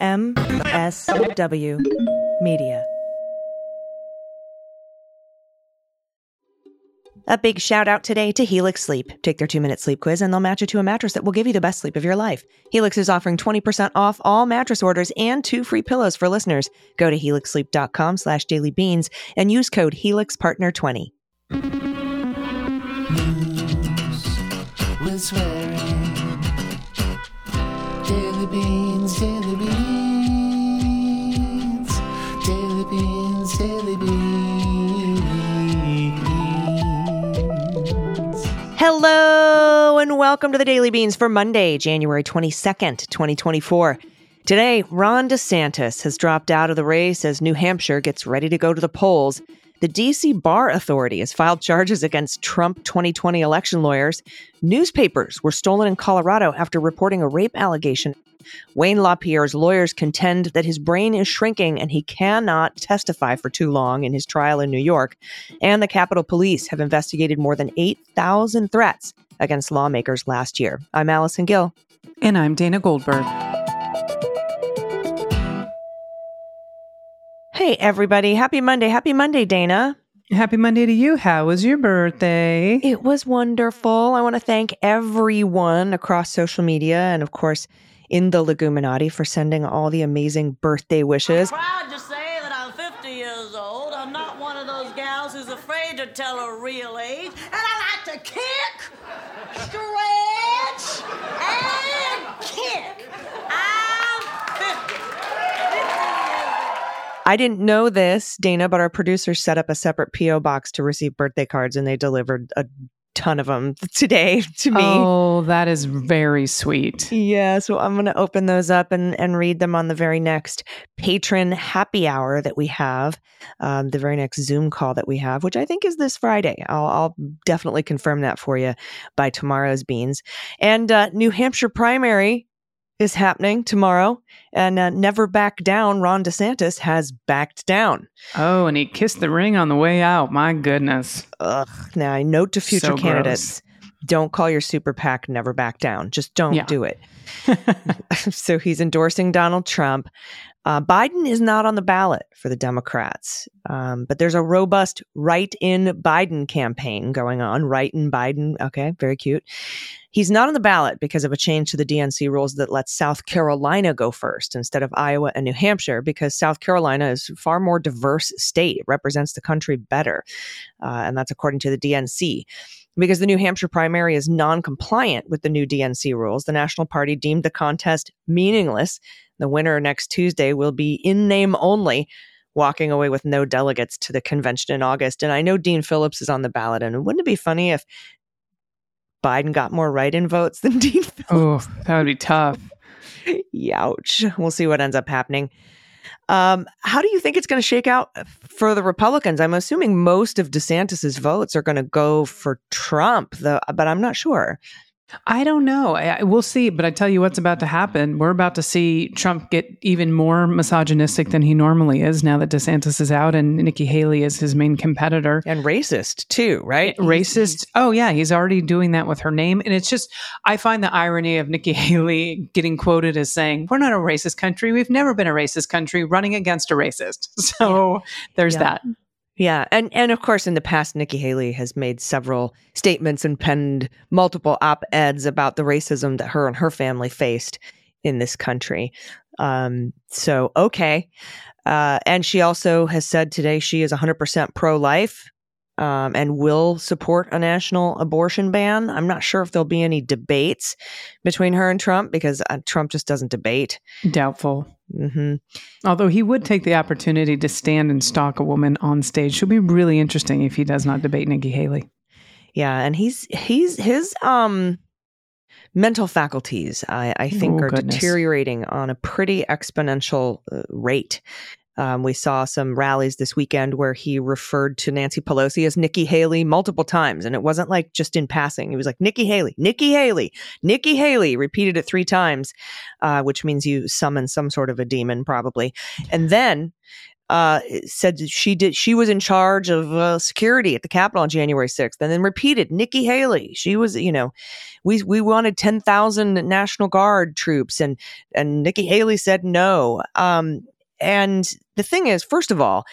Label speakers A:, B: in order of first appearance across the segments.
A: MSW Media. A big shout out today to Helix Sleep. Take their two minute sleep quiz and they'll match you to a mattress that will give you the best sleep of your life. Helix is offering 20% off all mattress orders and two free pillows for listeners. Go to helixsleep.com slash dailybeans and use code HelixPartner20.
B: with swearing.
A: Hello and welcome to the Daily Beans for Monday, January 22nd, 2024. Today, Ron DeSantis has dropped out of the race as New Hampshire gets ready to go to the polls. The DC Bar Authority has filed charges against Trump 2020 election lawyers. Newspapers were stolen in Colorado after reporting a rape allegation. Wayne LaPierre's lawyers contend that his brain is shrinking and he cannot testify for too long in his trial in New York. And the Capitol Police have investigated more than 8,000 threats against lawmakers last year. I'm Allison Gill.
C: And I'm Dana Goldberg.
A: Hey, everybody. Happy Monday. Happy Monday, Dana.
C: Happy Monday to you. How was your birthday?
A: It was wonderful. I want to thank everyone across social media and, of course, in the Leguminati for sending all the amazing birthday wishes.
D: I'm proud to say that I'm 50 years old. I'm not one of those gals who's afraid to tell her real age. And I like to kick, stretch, and kick. I'm 50. 50.
A: I didn't know this, Dana, but our producers set up a separate P.O. box to receive birthday cards and they delivered a ton of them today to me.
C: Oh, that is very sweet.
A: Yeah, so I'm going to open those up and, and read them on the very next Patreon happy hour that we have, um, the very next Zoom call that we have, which I think is this Friday. I'll, I'll definitely confirm that for you by tomorrow's beans. And uh, New Hampshire primary is happening tomorrow, and uh, never back down. Ron DeSantis has backed down.
C: Oh, and he kissed the ring on the way out. My goodness.
A: Ugh. Now, I note to future
C: So
A: candidates don't call your super PAC never back down. Just don't
C: Yeah.
A: do it. so he's endorsing Donald Trump. Uh, Biden is not on the ballot for the Democrats, um, but there's a robust right in Biden campaign going on. Right in Biden. Okay, very cute. He's not on the ballot because of a change to the DNC rules that lets South Carolina go first instead of Iowa and New Hampshire because South Carolina is a far more diverse state. It represents the country better. Uh, and that's according to the DNC. Because the New Hampshire primary is non compliant with the new DNC rules, the National Party deemed the contest meaningless. The winner next Tuesday will be in name only, walking away with no delegates to the convention in August. And I know Dean Phillips is on the ballot. And wouldn't it be funny if Biden got more write in votes than Dean Phillips?
C: Oh, that would be tough.
A: Youch. We'll see what ends up happening. Um, how do you think it's going to shake out for the Republicans? I'm assuming most of DeSantis's votes are going to go for Trump, though, but I'm not sure.
C: I don't know. I, I- we'll see. But I tell you what's about to happen. We're about to see Trump get even more misogynistic than he normally is now that DeSantis is out and Nikki Haley is his main competitor.
A: And racist too, right?
C: Racist. Oh yeah, he's already doing that with her name, and it's just I find the irony of Nikki Haley getting quoted as saying, "We're not a racist country. We've never been a racist country, running against a racist." So there's
A: Yeah.
C: that.
A: Yeah, and and of course, in the past, Nikki Haley has made several statements and penned multiple op eds about the racism that her and her family faced in this country. Um, so okay, uh, and she also has said today she is 100% pro life. Um, and will support a national abortion ban. I'm not sure if there'll be any debates between her and Trump because uh, Trump just doesn't debate.
C: Doubtful.
A: Hmm
C: Although he would take the opportunity to stand and stalk a woman on stage. She'll be really interesting if he does not debate Nikki Haley.
A: Yeah, and he's he's his um mental faculties I, I think
C: Oh,
A: are
C: goodness.
A: deteriorating on a pretty exponential uh, rate. Um, we saw some rallies this weekend where he referred to Nancy Pelosi as Nikki Haley multiple times, and it wasn't like just in passing. He was like Nikki Haley, Nikki Haley, Nikki Haley, repeated it three times, uh, which means you summon some sort of a demon, probably. And then uh, said she did. She was in charge of uh, security at the Capitol on January 6th, and then repeated Nikki Haley. She was, you know, we we wanted 10,000 National Guard troops, and and Nikki Haley said no. Um, and the thing is, first of all,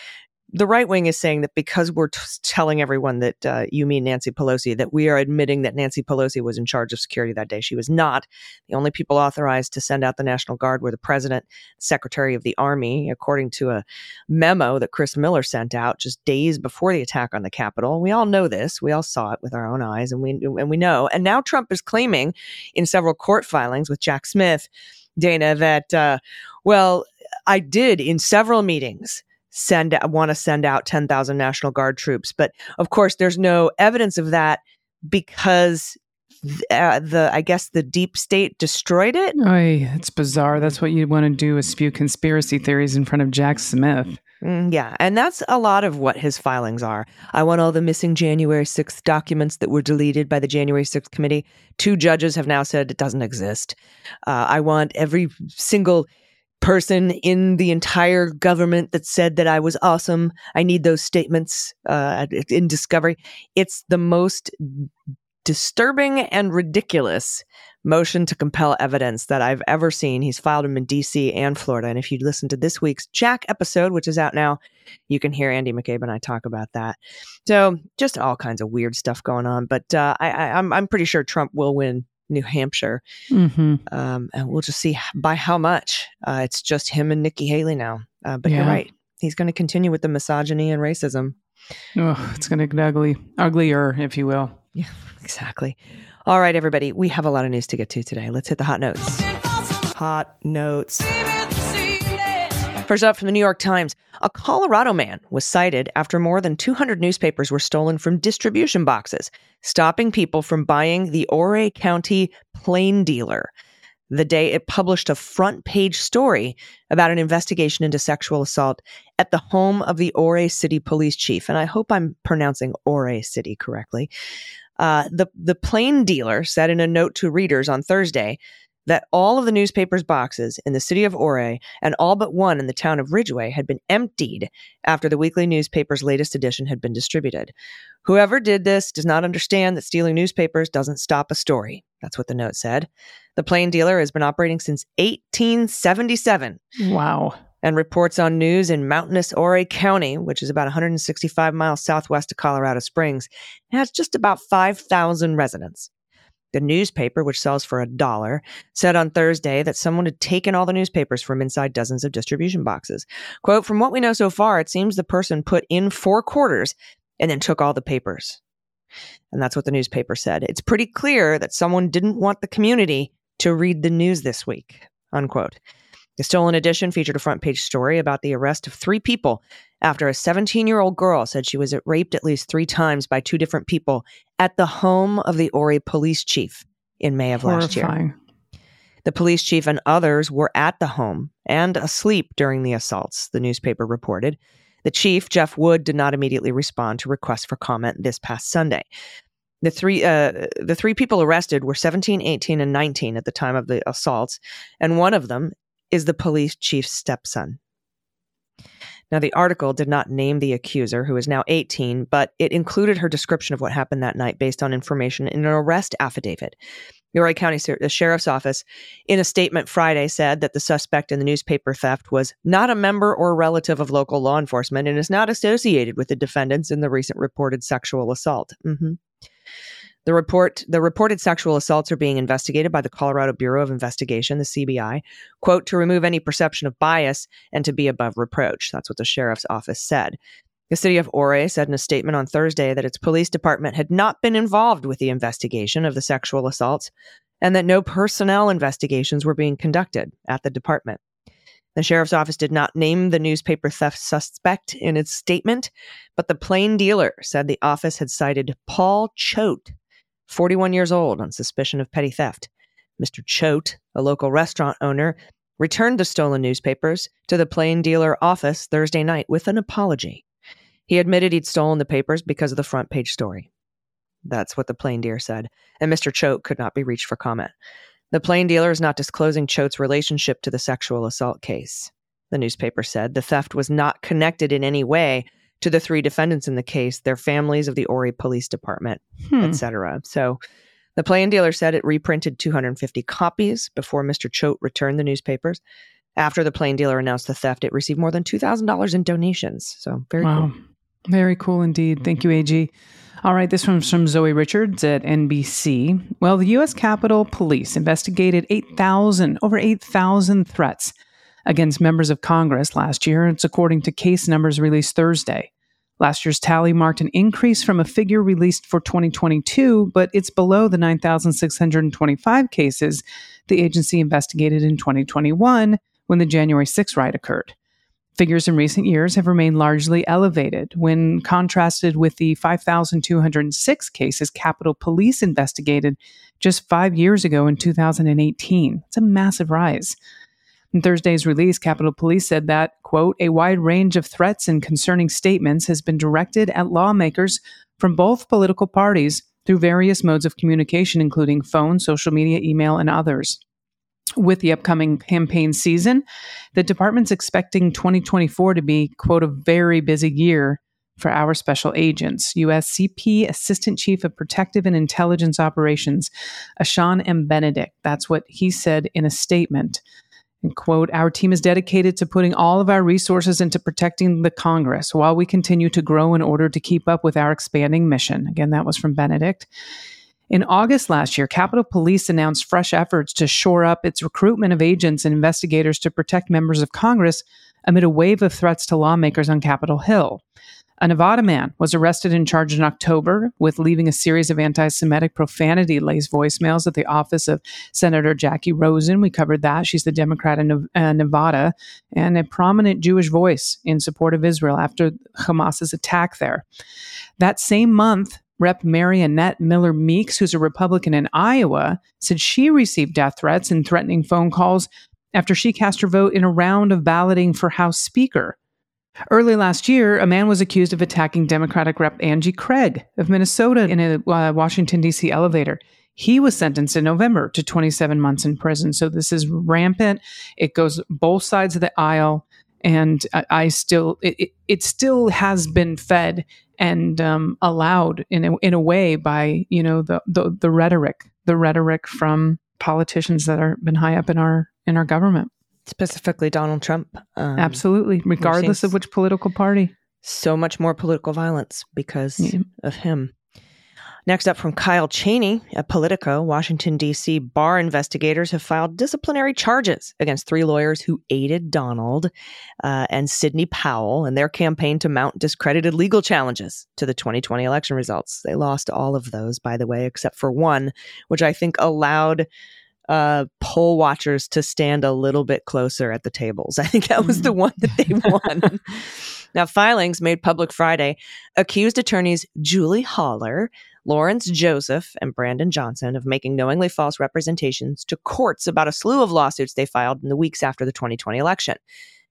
A: the right wing is saying that because we're t- telling everyone that uh, you mean Nancy Pelosi, that we are admitting that Nancy Pelosi was in charge of security that day. She was not. The only people authorized to send out the National Guard were the president, secretary of the army, according to a memo that Chris Miller sent out just days before the attack on the Capitol. We all know this. We all saw it with our own eyes, and we and we know. And now Trump is claiming in several court filings with Jack Smith, Dana, that uh, well, I did in several meetings send want to send out 10,000 National Guard troops. But of course, there's no evidence of that because uh, the I guess the deep state destroyed it.
C: Oy, it's bizarre. That's what you want to do is spew conspiracy theories in front of Jack Smith.
A: Mm, yeah, and that's a lot of what his filings are. I want all the missing January 6th documents that were deleted by the January 6th committee. Two judges have now said it doesn't exist. Uh, I want every single person in the entire government that said that I was awesome. I need those statements uh, in Discovery. It's the most disturbing and ridiculous motion to compel evidence that I've ever seen. He's filed them in DC and Florida. And if you listen to this week's Jack episode, which is out now, you can hear Andy McCabe and I talk about that. So just all kinds of weird stuff going on. But uh, I, I, I'm, I'm pretty sure Trump will win New Hampshire.
C: Mm-hmm.
A: Um, and we'll just see by how much. Uh, it's just him and Nikki Haley now. Uh, but you're right. He's going to continue with the misogyny and racism.
C: Oh, it's going to get ugly, uglier, if you will.
A: Yeah, exactly. All right, everybody. We have a lot of news to get to today. Let's hit the hot notes. Hot notes. First up from the New York Times, a Colorado man was cited after more than 200 newspapers were stolen from distribution boxes, stopping people from buying the Ouray County Plain Dealer. The day it published a front page story about an investigation into sexual assault at the home of the Ouray City police chief. And I hope I'm pronouncing Ouray City correctly. Uh, the, the Plain Dealer said in a note to readers on Thursday that all of the newspaper's boxes in the city of Ouray and all but one in the town of Ridgway had been emptied after the weekly newspaper's latest edition had been distributed. Whoever did this does not understand that stealing newspapers doesn't stop a story. That's what the note said. The Plain Dealer has been operating since 1877
C: Wow.
A: and reports on news in mountainous Ouray County, which is about 165 miles southwest of Colorado Springs. Has just about 5,000 residents. The newspaper, which sells for a dollar, said on Thursday that someone had taken all the newspapers from inside dozens of distribution boxes. Quote, from what we know so far, it seems the person put in four quarters and then took all the papers. And that's what the newspaper said. It's pretty clear that someone didn't want the community to read the news this week, unquote. The stolen edition featured a front page story about the arrest of three people after a 17 year old girl said she was raped at least three times by two different people at the home of the Ouray police chief in May of last year. The police chief and others were at the home and asleep during the assaults, the newspaper reported. The chief, Jeff Wood, did not immediately respond to requests for comment this past Sunday. The three, uh, the three people arrested were 17, 18, and 19 at the time of the assaults, and one of them is the police chief's stepson. Now, the article did not name the accuser, who is now 18, but it included her description of what happened that night based on information in an arrest affidavit. The County Sheriff's Office, in a statement Friday, said that the suspect in the newspaper theft was not a member or relative of local law enforcement and is not associated with the defendants in the recent reported sexual assault. hmm The report, the reported sexual assaults are being investigated by the Colorado Bureau of Investigation, the CBI, quote, to remove any perception of bias and to be above reproach. That's what the sheriff's office said. The city of Ouray said in a statement on Thursday that its police department had not been involved with the investigation of the sexual assaults and that no personnel investigations were being conducted at the department. The sheriff's office did not name the newspaper theft suspect in its statement, but the plain dealer said the office had cited Paul Choate, 41 years old, on suspicion of petty theft. Mr. Choate, a local restaurant owner, returned the stolen newspapers to the plain dealer office Thursday night with an apology. He admitted he'd stolen the papers because of the front page story. That's what the plain dealer said, and Mr. Choate could not be reached for comment. The plain dealer is not disclosing Choate's relationship to the sexual assault case. the newspaper said. The theft was not connected in any way to the three defendants in the case, their families of the Ouray Police Department,
C: Hmm.
A: etc. So the plain dealer said it reprinted 250 copies before Mr. Choate returned the newspapers. After the plain dealer announced the theft, it received more than $2,000 in donations. So very
C: Wow.
A: cool.
C: Very cool indeed. Thank you, AG. All right, this one's from Zoe Richards at NBC. Well, the U.S. Capitol Police investigated 8,000, over 8,000 threats against members of Congress last year. It's according to case numbers released Thursday. Last year's tally marked an increase from a figure released for 2022, but it's below the 9,625 cases the agency investigated in 2021 when the January 6 riot occurred. Figures in recent years have remained largely elevated when contrasted with the 5,206 cases Capitol Police investigated just five years ago in 2018. It's a massive rise. In Thursday's release, Capitol Police said that, quote, a wide range of threats and concerning statements has been directed at lawmakers from both political parties through various modes of communication, including phone, social media, email, and others. With the upcoming campaign season, the department's expecting 2024 to be, quote, a very busy year for our special agents. USCP Assistant Chief of Protective and Intelligence Operations, Ashan M. Benedict. That's what he said in a statement. And quote, our team is dedicated to putting all of our resources into protecting the Congress while we continue to grow in order to keep up with our expanding mission. Again, that was from Benedict. In August last year, Capitol Police announced fresh efforts to shore up its recruitment of agents and investigators to protect members of Congress amid a wave of threats to lawmakers on Capitol Hill. A Nevada man was arrested and charged in October with leaving a series of anti Semitic profanity laced voicemails at the office of Senator Jacky Rosen. We covered that. She's the Democrat in uh, Nevada and a prominent Jewish voice in support of Israel after Hamas's attack there. That same month, Rep. Mariannette Miller Meeks, who's a Republican in Iowa, said she received death threats and threatening phone calls after she cast her vote in a round of balloting for House Speaker. Early last year, a man was accused of attacking Democratic Rep. Angie Craig of Minnesota in a uh, Washington, D.C. elevator. He was sentenced in November to 27 months in prison. So this is rampant. It goes both sides of the aisle. And I, I still, it, it, it still has been fed and um, allowed in a, in a way by, you know, the, the, the rhetoric, the rhetoric from politicians that are been high up in our, in our government.
A: Specifically, Donald Trump. Um,
C: Absolutely, regardless of which political party.
A: So much more political violence because
C: Yeah.
A: of him. Next up from Kyle Cheney at Politico, Washington, D.C. bar investigators have filed disciplinary charges against three lawyers who aided Donald uh, and Sidney Powell in their campaign to mount discredited legal challenges to the 2020 election results. They lost all of those, by the way, except for one, which I think allowed uh, poll watchers to stand a little bit closer at the tables. I think that was the one that they won. now, filings made public Friday accused attorneys Julie Haller, Lawrence Joseph, and Brandon Johnson of making knowingly false representations to courts about a slew of lawsuits they filed in the weeks after the 2020 election.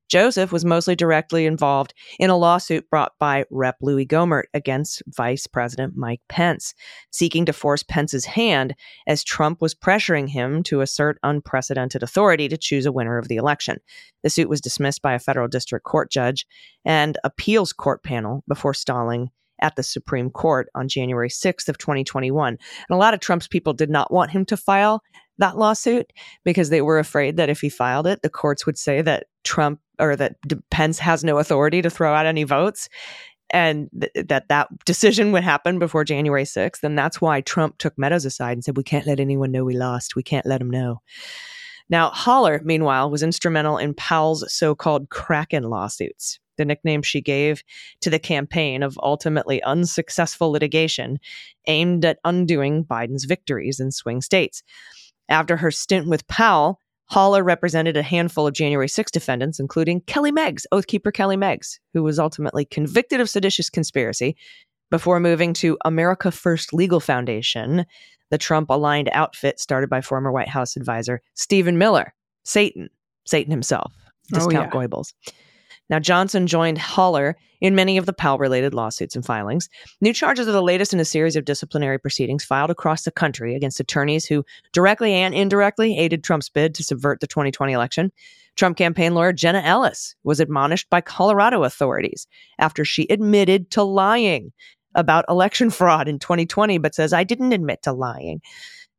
A: Joseph was mostly directly involved in a lawsuit brought by Rep. Louie Gohmert against Vice President Mike Pence, seeking to force Pence's hand as Trump was pressuring him to assert unprecedented authority to choose a winner of the election. The suit was dismissed by a federal district court judge and appeals court panel before stalling at the Supreme Court on January 6th of 2021. And a lot of Trump's people did not want him to file that lawsuit because they were afraid that if he filed it, the courts would say that Trump or that Pence has no authority to throw out any votes and th- that that decision would happen before January 6th. And that's why Trump took Meadows aside and said, we can't let anyone know we lost. We can't let them know. Now, Haller, meanwhile, was instrumental in Powell's so called Kraken lawsuits, the nickname she gave to the campaign of ultimately unsuccessful litigation aimed at undoing Biden's victories in swing states. After her stint with Powell, Haller represented a handful of January 6 defendants, including Kelly Meggs, Oathkeeper Kelly Meggs, who was ultimately convicted of seditious conspiracy before moving to America First Legal Foundation, the Trump aligned outfit started by former White House advisor Stephen Miller, Satan, Satan himself,
C: Oh,
A: discount
C: yeah.
A: Goebbels. Now, Johnson joined Haller in many of the Powell related lawsuits and filings. New charges are the latest in a series of disciplinary proceedings filed across the country against attorneys who directly and indirectly aided Trump's bid to subvert the 2020 election. Trump campaign lawyer Jenna Ellis was admonished by Colorado authorities after she admitted to lying about election fraud in 2020, but says, I didn't admit to lying.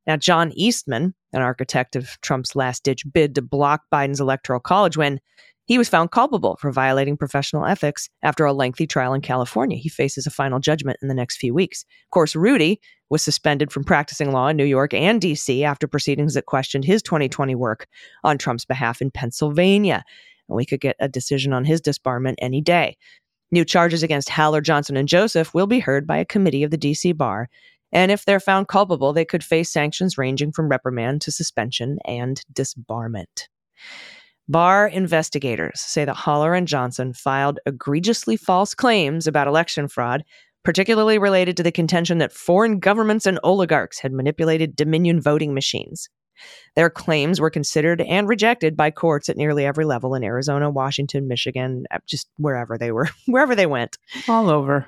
A: Now, John Eastman, an architect of Trump's last ditch bid to block Biden's electoral college win, he was found culpable for violating professional ethics after a lengthy trial in California. He faces a final judgment in the next few weeks. Of course, Rudy was suspended from practicing law in New York and D.C. after proceedings that questioned his 2020 work on Trump's behalf in Pennsylvania. And we could get a decision on his disbarment any day. New charges against Haller, Johnson, and Joseph will be heard by a committee of the D.C. bar. And if they're found culpable, they could face sanctions ranging from reprimand to suspension and disbarment. Bar investigators say that Haller and Johnson filed egregiously false claims about election fraud, particularly related to the contention that foreign governments and oligarchs had manipulated Dominion voting machines. Their claims were considered and rejected by courts at nearly every level in Arizona, Washington, Michigan, just wherever they were, wherever they went.
C: All over.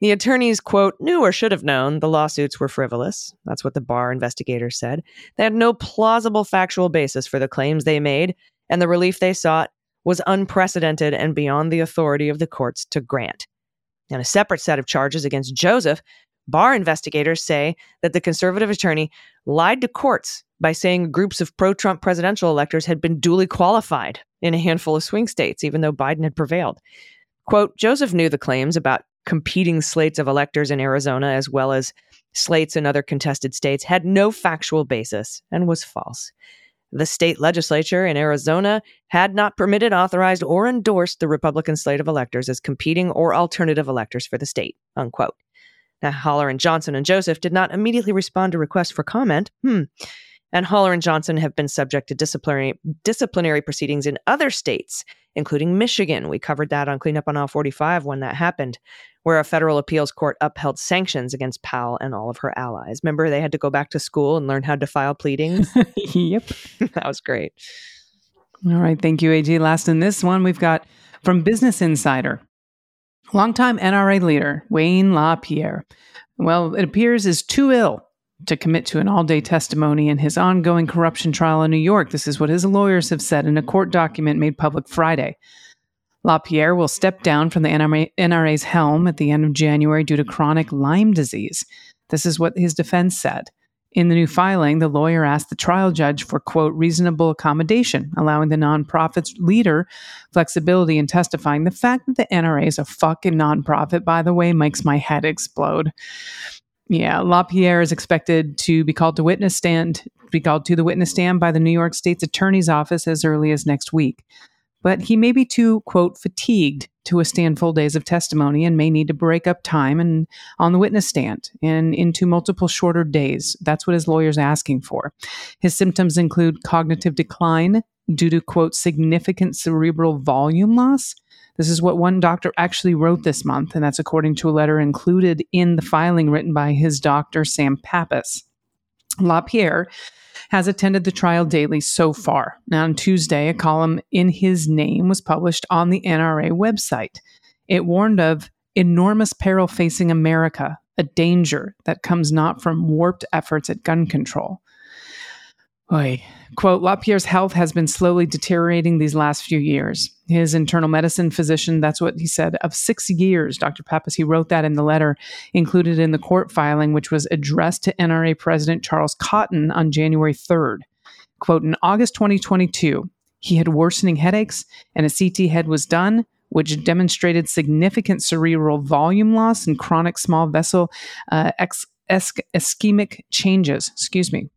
A: The attorneys, quote, knew or should have known the lawsuits were frivolous. That's what the bar investigators said. They had no plausible factual basis for the claims they made, and the relief they sought was unprecedented and beyond the authority of the courts to grant. In a separate set of charges against Joseph, bar investigators say that the conservative attorney lied to courts by saying groups of pro Trump presidential electors had been duly qualified in a handful of swing states, even though Biden had prevailed. Quote Joseph knew the claims about competing slates of electors in Arizona, as well as slates in other contested states, had no factual basis and was false. The state legislature in Arizona had not permitted, authorized, or endorsed the Republican slate of electors as competing or alternative electors for the state. Unquote. Now, Haller and Johnson and Joseph did not immediately respond to requests for comment. Hmm. And Haller and Johnson have been subject to disciplinary disciplinary proceedings in other states, including Michigan. We covered that on Cleanup on Aisle 45 when that happened, where a federal appeals court upheld sanctions against Powell and all of her allies. Remember, they had to go back to school and learn how to file pleadings?
C: yep.
A: that was great.
C: All right. Thank you, AG. Last in this one, we've got from Business Insider. Longtime NRA leader Wayne LaPierre, well, it appears is too ill to commit to an all day testimony in his ongoing corruption trial in New York. This is what his lawyers have said in a court document made public Friday. LaPierre will step down from the NRA, NRA's helm at the end of January due to chronic Lyme disease. This is what his defense said. In the new filing, the lawyer asked the trial judge for, quote, reasonable accommodation, allowing the nonprofit's leader flexibility in testifying. The fact that the NRA is a fucking nonprofit, by the way, makes my head explode. Yeah, LaPierre is expected to be called to witness stand, be called to the witness stand by the New York State's Attorney's Office as early as next week but he may be too, quote, fatigued to withstand full days of testimony and may need to break up time and on the witness stand and into multiple shorter days. That's what his lawyer's asking for. His symptoms include cognitive decline due to, quote, significant cerebral volume loss. This is what one doctor actually wrote this month, and that's according to a letter included in the filing written by his doctor, Sam Pappas. LaPierre has attended the trial daily so far. Now, on Tuesday, a column in his name was published on the NRA website. It warned of enormous peril facing America, a danger that comes not from warped efforts at gun control. Oy. Quote, LaPierre's health has been slowly deteriorating these last few years. His internal medicine physician, that's what he said, of six years, Dr. Pappas, he wrote that in the letter included in the court filing, which was addressed to NRA President Charles Cotton on January 3rd. Quote, in August 2022, he had worsening headaches and a CT head was done, which demonstrated significant cerebral volume loss and chronic small vessel uh, ex- ischemic changes. Excuse me.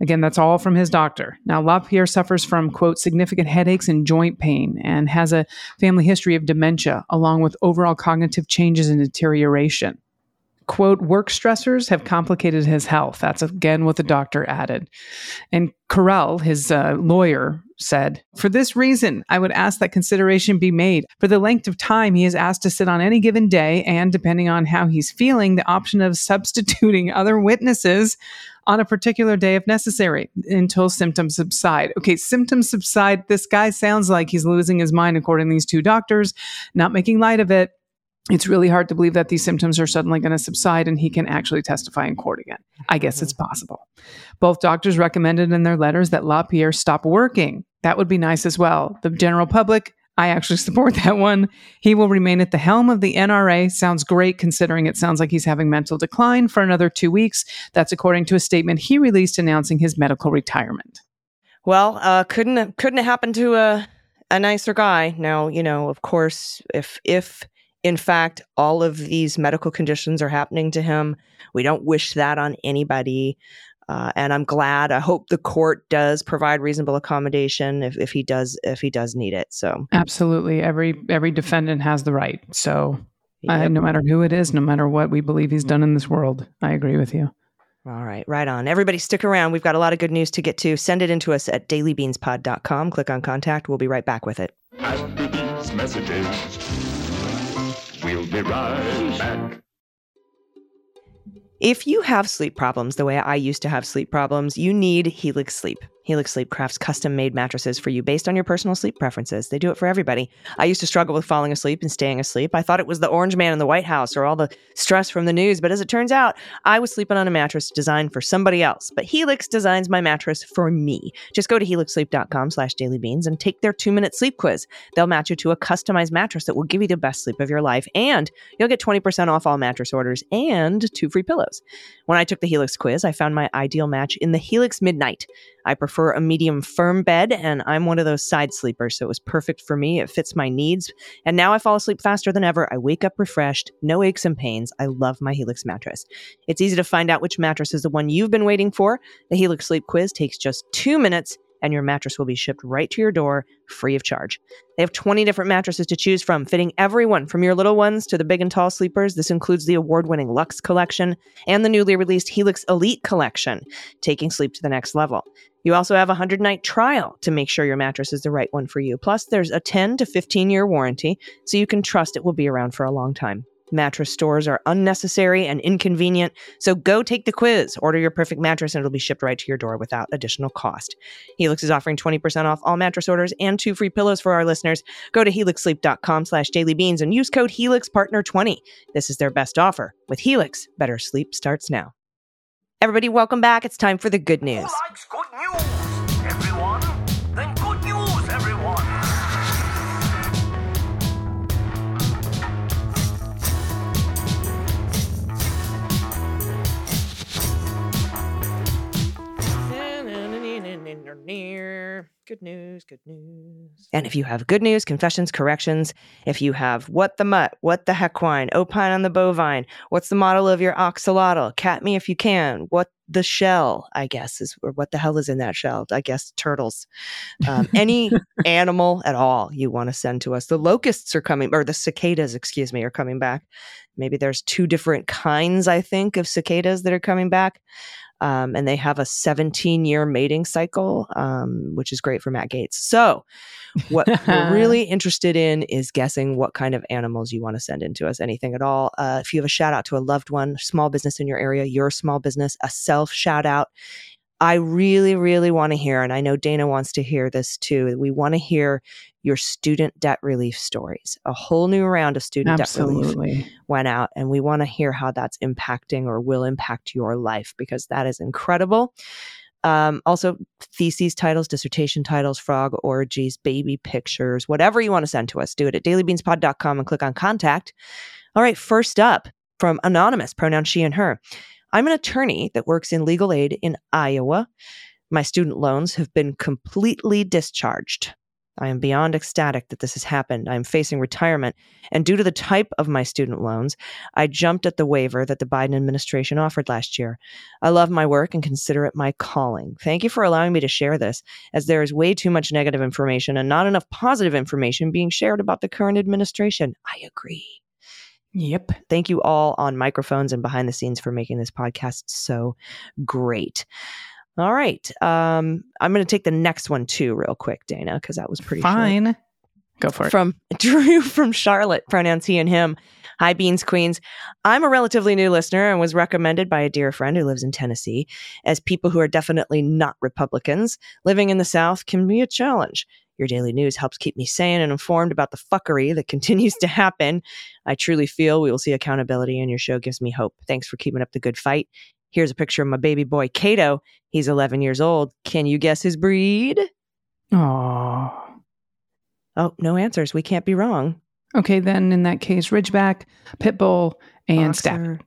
C: Again, that's all from his doctor. Now, LaPierre suffers from, quote, significant headaches and joint pain and has a family history of dementia, along with overall cognitive changes and deterioration. Quote, work stressors have complicated his health. That's again what the doctor added. And Correll, his uh, lawyer, said, For this reason, I would ask that consideration be made for the length of time he is asked to sit on any given day, and depending on how he's feeling, the option of substituting other witnesses on a particular day if necessary until symptoms subside. Okay, symptoms subside. This guy sounds like he's losing his mind, according to these two doctors, not making light of it. it's really hard to believe that these symptoms are suddenly going to subside and he can actually testify in court again. I guess mm-hmm. it's possible. Both doctors recommended in their letters that LaPierre stop working. That would be nice as well. The general public, I actually support that one. He will remain at the helm of the NRA. Sounds great considering it sounds like he's having mental decline for another two weeks. That's according to a statement he released announcing his medical retirement.
A: Well, uh, couldn't couldn't have happened to a a nicer guy. Now, you know, of course, if if in fact all of these medical conditions are happening to him, we don't wish that on anybody. Uh, and I'm glad. I hope the court does provide reasonable accommodation if, if he does if he does need it. So,
C: Absolutely. Every every defendant has the right. So uh, no matter who it is, no matter what we believe he's done in this world, I agree with you.
A: All right, right on. Everybody stick around. We've got a lot of good news to get to. Send it into us at dailybeanspod.com. Click on contact. We'll be right back with it.
E: After these messages, we'll be right back.
A: If you have sleep problems the way I used to have sleep problems, you need Helix Sleep. Helix Sleep crafts custom made mattresses for you based on your personal sleep preferences. They do it for everybody. I used to struggle with falling asleep and staying asleep. I thought it was the orange man in the White House or all the stress from the news, but as it turns out, I was sleeping on a mattress designed for somebody else. But Helix designs my mattress for me. Just go to helixsleep.com slash dailybeans and take their two-minute sleep quiz. They'll match you to a customized mattress that will give you the best sleep of your life, and you'll get 20% off all mattress orders and two free pillows. When I took the Helix quiz, I found my ideal match in the Helix Midnight. I prefer a medium firm bed, and I'm one of those side sleepers, so it was perfect for me. It fits my needs. And now I fall asleep faster than ever. I wake up refreshed, no aches and pains. I love my Helix mattress. It's easy to find out which mattress is the one you've been waiting for. The Helix Sleep Quiz takes just two minutes, and your mattress will be shipped right to your door free of charge. They have 20 different mattresses to choose from, fitting everyone from your little ones to the big and tall sleepers. This includes the award winning Luxe collection and the newly released Helix Elite collection, taking sleep to the next level. You also have a 100 night trial to make sure your mattress is the right one for you. Plus, there's a 10 to 15 year warranty, so you can trust it will be around for a long time. Mattress stores are unnecessary and inconvenient, so go take the quiz. Order your perfect mattress and it'll be shipped right to your door without additional cost. Helix is offering 20% off all mattress orders and two free pillows for our listeners. Go to helixsleep.com slash dailybeans and use code HelixPartner20. This is their best offer. With Helix, better sleep starts now. Everybody, welcome back. It's time for the good news.
F: Good news, good news.
A: And if you have good news, confessions, corrections, if you have what the mutt, what the hequine, opine on the bovine, what's the model of your axolotl, cat me if you can, what the shell, I guess, is or what the hell is in that shell? I guess turtles. Um, any animal at all you want to send to us. The locusts are coming, or the cicadas, excuse me, are coming back. Maybe there's two different kinds, I think, of cicadas that are coming back. Um, and they have a 17 year mating cycle, um, which is great for Matt Gaetz. So, what we're really interested in is guessing what kind of animals you want to send in to us, anything at all. Uh, if you have a shout out to a loved one, small business in your area, your small business, a self shout out. I really, really want to hear, and I know Dana wants to hear this too. We want to hear your student debt relief stories. A whole new round of student debt relief went out and we want to hear how that's impacting or will impact your life because that is incredible um, also theses titles dissertation titles frog orgies baby pictures whatever you want to send to us do it at dailybeanspod.com and click on contact all right first up from anonymous pronoun she and her i'm an attorney that works in legal aid in iowa my student loans have been completely discharged I am beyond ecstatic that this has happened. I am facing retirement, and due to the type of my student loans, I jumped at the waiver that the Biden administration offered last year. I love my work and consider it my calling. Thank you for allowing me to share this, as there is way too much negative information and not enough positive information being shared about the current administration. I agree.
C: Yep.
A: Thank you all on microphones and behind the scenes for making this podcast so great. All right. Um, I'm going to take the next one too, real quick, Dana, because that was pretty short
C: Fine. Go for it.
A: from Drew from Charlotte, pronouns he and him. Hi, Beans Queens. I'm a relatively new listener and was recommended by a dear friend who lives in Tennessee. As people who are definitely not Republicans, living in the South can be a challenge. Your daily news helps keep me sane and informed about the fuckery that continues to happen. I truly feel we will see accountability, and your show gives me hope. Thanks for keeping up the good fight. Here's a picture of my baby boy, Kato. He's 11 years old. Can you guess his breed?
C: Oh.
A: Oh, no answers. We can't be wrong.
C: Okay, then in that case, Ridgeback, Pitbull, and.
A: Boxer.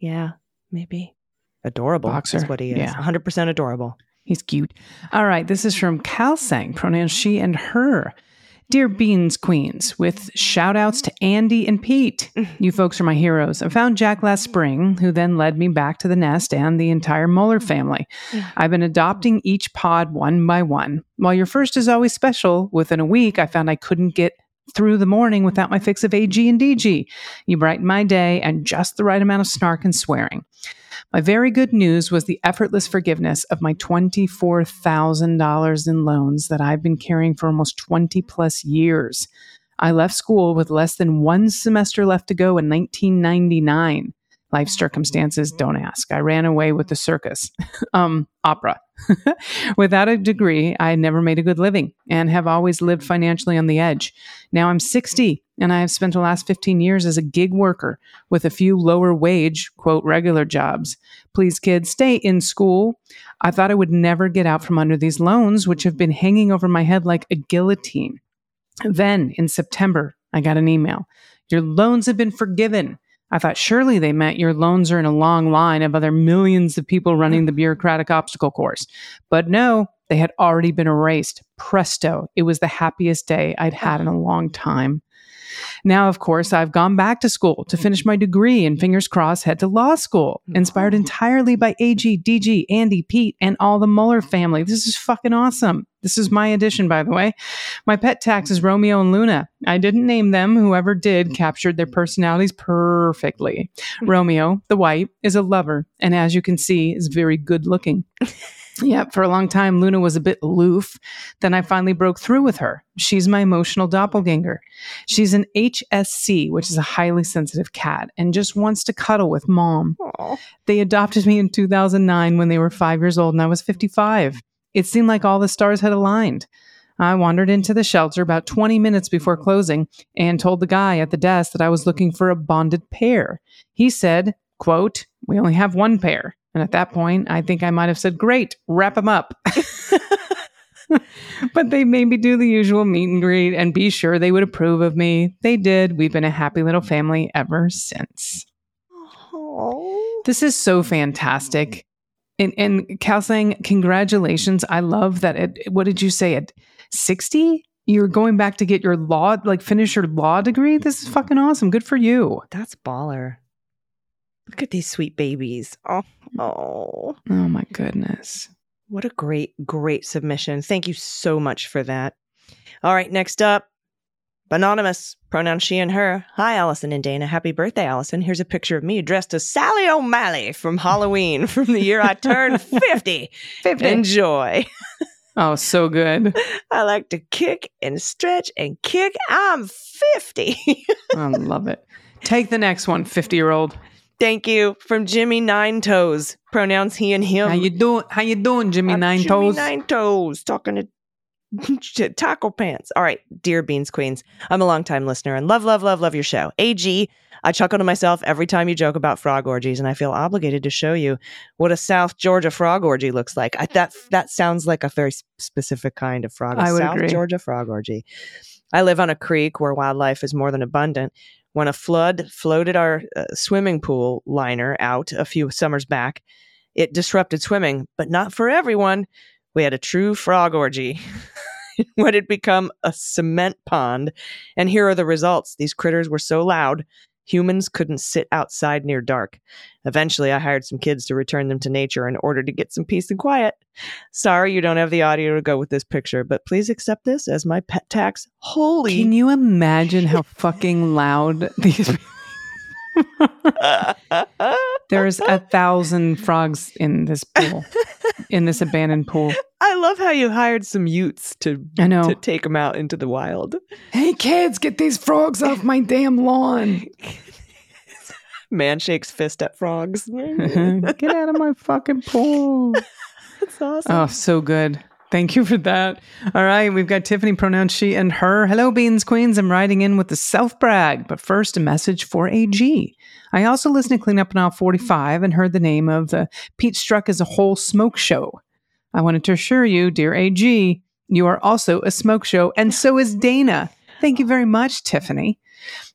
A: Yeah, maybe. Adorable.
C: Boxer,
A: Is what he is.
C: yeah.
A: 100% adorable.
C: He's cute. All right, this is from Calsang, pronouns she and her. Dear Beans Queens, with shout outs to Andy and Pete. You folks are my heroes. I found Jack last spring, who then led me back to the nest and the entire Mueller family. I've been adopting each pod one by one. While your first is always special, within a week I found I couldn't get through the morning without my fix of AG and DG. You brighten my day and just the right amount of snark and swearing. My very good news was the effortless forgiveness of my $24,000 in loans that I've been carrying for almost 20 plus years. I left school with less than one semester left to go in 1999. Life circumstances, don't ask. I ran away with the circus, um, opera. Without a degree, I never made a good living and have always lived financially on the edge. Now I'm 60 and I have spent the last 15 years as a gig worker with a few lower wage, quote, regular jobs. Please, kids, stay in school. I thought I would never get out from under these loans, which have been hanging over my head like a guillotine. Then in September, I got an email. Your loans have been forgiven. I thought surely they meant your loans are in a long line of other millions of people running the bureaucratic obstacle course. But no, they had already been erased. Presto. It was the happiest day I'd had in a long time. Now, of course, I've gone back to school to finish my degree and fingers crossed head to law school, inspired entirely by AG, DG, Andy, Pete, and all the Mueller family. This is fucking awesome. This is my edition, by the way. My pet tax is Romeo and Luna. I didn't name them. Whoever did captured their personalities perfectly. Hmm. Romeo, the white, is a lover, and as you can see, is very good looking. Yeah, for a long time, Luna was a bit aloof. Then I finally broke through with her. She's my emotional doppelganger. She's an HSC, which is a highly sensitive cat, and just wants to cuddle with mom. They adopted me in 2009 when they were five years old and I was 55. It seemed like all the stars had aligned. I wandered into the shelter about 20 minutes before closing and told the guy at the desk that I was looking for a bonded pair. He said, quote, we only have one pair. And at that point, I think I might have said, great, wrap them up. but they made me do the usual meet and greet and be sure they would approve of me. They did. We've been a happy little family ever since. This is so fantastic. And, and saying congratulations. I love that. At, what did you say? At 60? You're going back to get your law, like finish your law degree? This is fucking awesome. Good for you.
A: That's baller. Look at these sweet babies. Oh, mm. oh.
C: Oh my goodness.
A: What a great, great submission. Thank you so much for that. All right, next up, Anonymous, pronoun she and her. Hi, Allison and Dana. Happy birthday, Allison. Here's a picture of me dressed as Sally O'Malley from Halloween from the year I turned 50.
C: 50.
A: Enjoy.
C: Oh, so good.
A: I like to kick and stretch and kick. I'm 50.
C: I love it. Take the next one, 50 year old.
A: Thank you from Jimmy Nine Toes. Pronouns he and him.
C: How you doing? How you doing, Jimmy
A: I'm
C: Nine
A: Jimmy
C: Toes?
A: Nine Toes talking to taco pants. All right, dear Beans Queens, I'm a longtime listener and love, love, love, love your show. AG, I chuckle to myself every time you joke about frog orgies, and I feel obligated to show you what a South Georgia frog orgy looks like. I, that that sounds like a very specific kind of frog.
C: I would
A: South
C: agree.
A: Georgia frog orgy. I live on a creek where wildlife is more than abundant. When a flood floated our uh, swimming pool liner out a few summers back, it disrupted swimming, but not for everyone. We had a true frog orgy. what had become a cement pond. And here are the results. These critters were so loud, humans couldn't sit outside near dark. Eventually, I hired some kids to return them to nature in order to get some peace and quiet. Sorry you don't have the audio to go with this picture, but please accept this as my pet tax. Holy.
C: Can you imagine how fucking loud these There's a thousand frogs in this pool, in this abandoned pool.
A: I love how you hired some Utes to
C: I know.
A: to take them out into the wild.
C: Hey kids, get these frogs off my damn lawn.
A: Man shakes fist at frogs.
C: get out of my fucking pool.
A: That's awesome.
C: Oh, so good. Thank you for that. All right, we've got Tiffany pronounced she and her. Hello, Beans Queens. I'm riding in with the self brag, but first, a message for AG. I also listened to Clean Up Aisle 45 and heard the name of the Pete Strzok as a Whole Smoke Show. I wanted to assure you, dear AG, you are also a smoke show, and so is Dana. Thank you very much, Tiffany.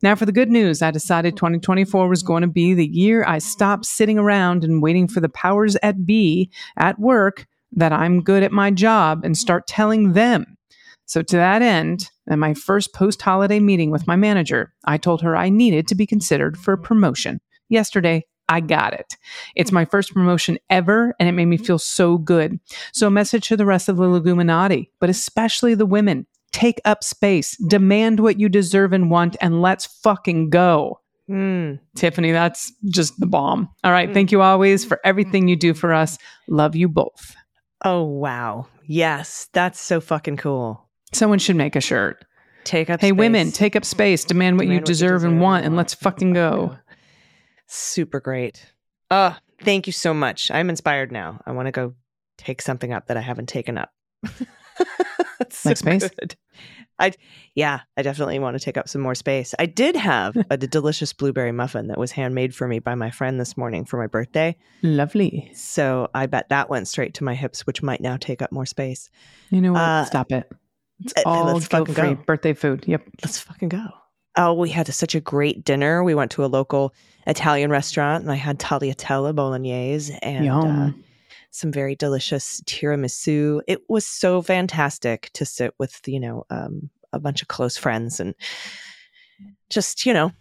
C: Now, for the good news, I decided 2024 was going to be the year I stopped sitting around and waiting for the powers at be at work that I'm good at my job and start telling them. So, to that end, at my first post holiday meeting with my manager, I told her I needed to be considered for a promotion. Yesterday, I got it. It's my first promotion ever, and it made me feel so good. So, a message to the rest of the Leguminati, but especially the women take up space, demand what you deserve and want, and let's fucking go.
A: Mm.
C: Tiffany, that's just the bomb. All right. Thank you always for everything you do for us. Love you both.
A: Oh, wow. Yes, that's so fucking cool.
C: Someone should make a shirt.
A: Take up
C: Hey,
A: space.
C: women, take up space, demand what you
A: what you
C: deserve and want,
A: and
C: let's fucking go.
A: Super great. Oh, thank you so much. I'm inspired now. I want to go take something up that I haven't taken up. That's
C: Like
A: so
C: space?
A: good. I yeah, I definitely want to take up some more space. I did have a delicious blueberry muffin that was handmade for me by my friend this morning for my birthday.
C: Lovely.
A: So I bet that went straight to my hips, which might now take up more space.
C: You know what?
A: Uh,
C: Stop it. It's
A: uh,
C: all
A: let's fucking
C: guilt free
A: go.
C: birthday food. Yep.
A: Let's fucking go. Oh, we had such a great dinner. We went to a local Italian restaurant and I had tagliatelle bolognese and uh. Some very delicious tiramisu. It was so fantastic to sit with, you know, um, a bunch of close friends and just, you know,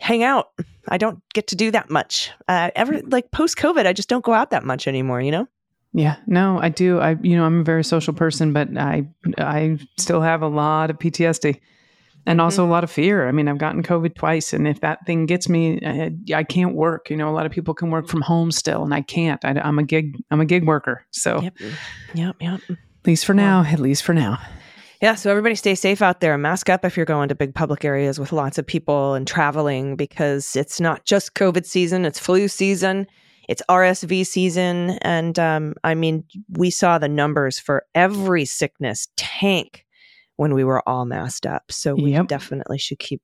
A: hang out. I don't get to do that much. Uh, ever like post COVID, I just don't go out that much anymore, you know?
C: Yeah, no, I do. I, you know, I'm a very social person, but I, I still have a lot of PTSD and also a lot of fear. I mean, I've gotten COVID twice, and if that thing gets me, I, I can't work. You know, a lot of people can work from home still, and I can't. I, am a gig, I'm a gig worker. So
A: Yep. Yep. Yep.
C: at least for now, at least for now.
A: Yeah, so everybody stay safe out there. Mask up if you're going to big public areas with lots of people and traveling because it's not just COVID season, it's flu season, it's RSV season. And um, I mean, we saw the numbers for every sickness tank when we were all masked up. So we
C: Yep.
A: definitely should keep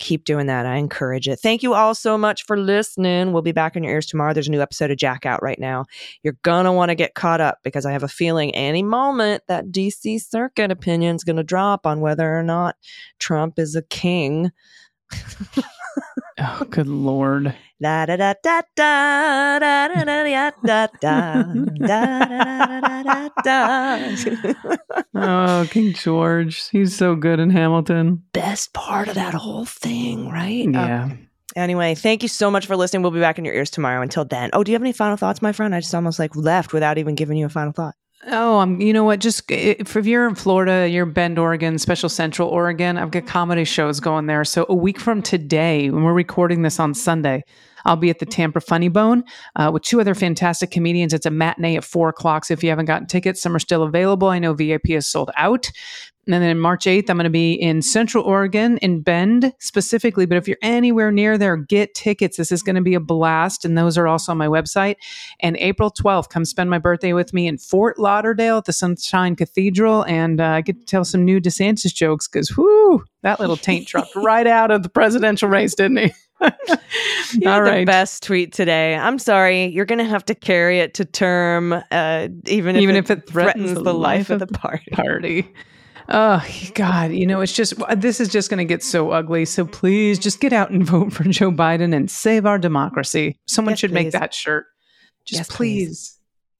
A: keep doing that. I encourage it. Thank you all so much for listening. We'll be back in your ears tomorrow. There's a new episode of Jack out right now. You're gonna want to get caught up because I have a feeling any moment that DC circuit opinion is gonna drop on whether or not Trump is a king.
C: Oh, good lord!
A: Da da da da da da da da da da da da da da da.
C: Oh, King George, he's so good in Hamilton.
A: Best part of that whole thing, right?
C: Yeah.
A: Anyway, thank you so much for listening. We'll be back in your ears tomorrow. Until then. Oh, do you have any final thoughts, my friend? I just almost like left without even giving you a final thought.
C: Oh, I'm. You know what? Just if if you're in Florida, you're Bend, Oregon, Special Central, Oregon. I've got comedy shows going there. So a week from today, when we're recording this on Sunday, I'll be at the Tampa Funny Bone uh, with two other fantastic comedians. It's a matinee at four o'clock. So if you haven't gotten tickets, some are still available. I know VIP is sold out. And then March 8th, I'm going to be in Central Oregon, in Bend specifically. But if you're anywhere near there, get tickets. This is going to be a blast. And those are also on my website. And April 12th, come spend my birthday with me in Fort Lauderdale at the Sunshine Cathedral. And uh, I get to tell some new DeSantis jokes because, whoo, that little taint dropped right out of the presidential race, didn't he?
A: You
C: All
A: had the best tweet today. I'm sorry. You're going to have to carry it to term, uh, even if
C: Even
A: it
C: if it threatens
A: the,
C: the
A: life of the party.
C: Party. Oh, God. You know, it's just, this is just going to get so ugly. So please just get out and vote for Joe Biden and save our democracy. Someone
A: Yes,
C: should make that shirt. Just
A: Yes, please.
C: please.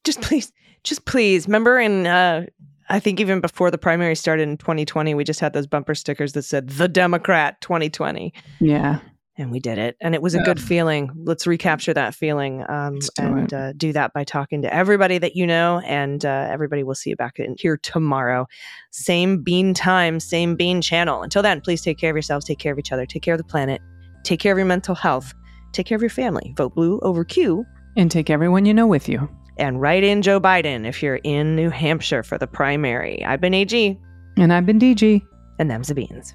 A: Just please, just please. Remember in, uh, I think even before the primary started in 2020, we just had those bumper stickers that said "The Democrat 2020,"
C: Yeah.
A: And we did it, and it was a good feeling. Let's recapture that feeling, um, and uh, do that by talking to everybody that you know, and uh, everybody will see you back in here tomorrow. Same bean time, same bean channel. Until then, please take care of yourselves, take care of each other, take care of the planet, take care of your mental health, take care of your family. Vote blue over Q.
C: And take everyone you know with you.
A: and write in Joe Biden if you're in New Hampshire for the primary. I've been AG,
C: And I've been DG.
A: and them's the beans.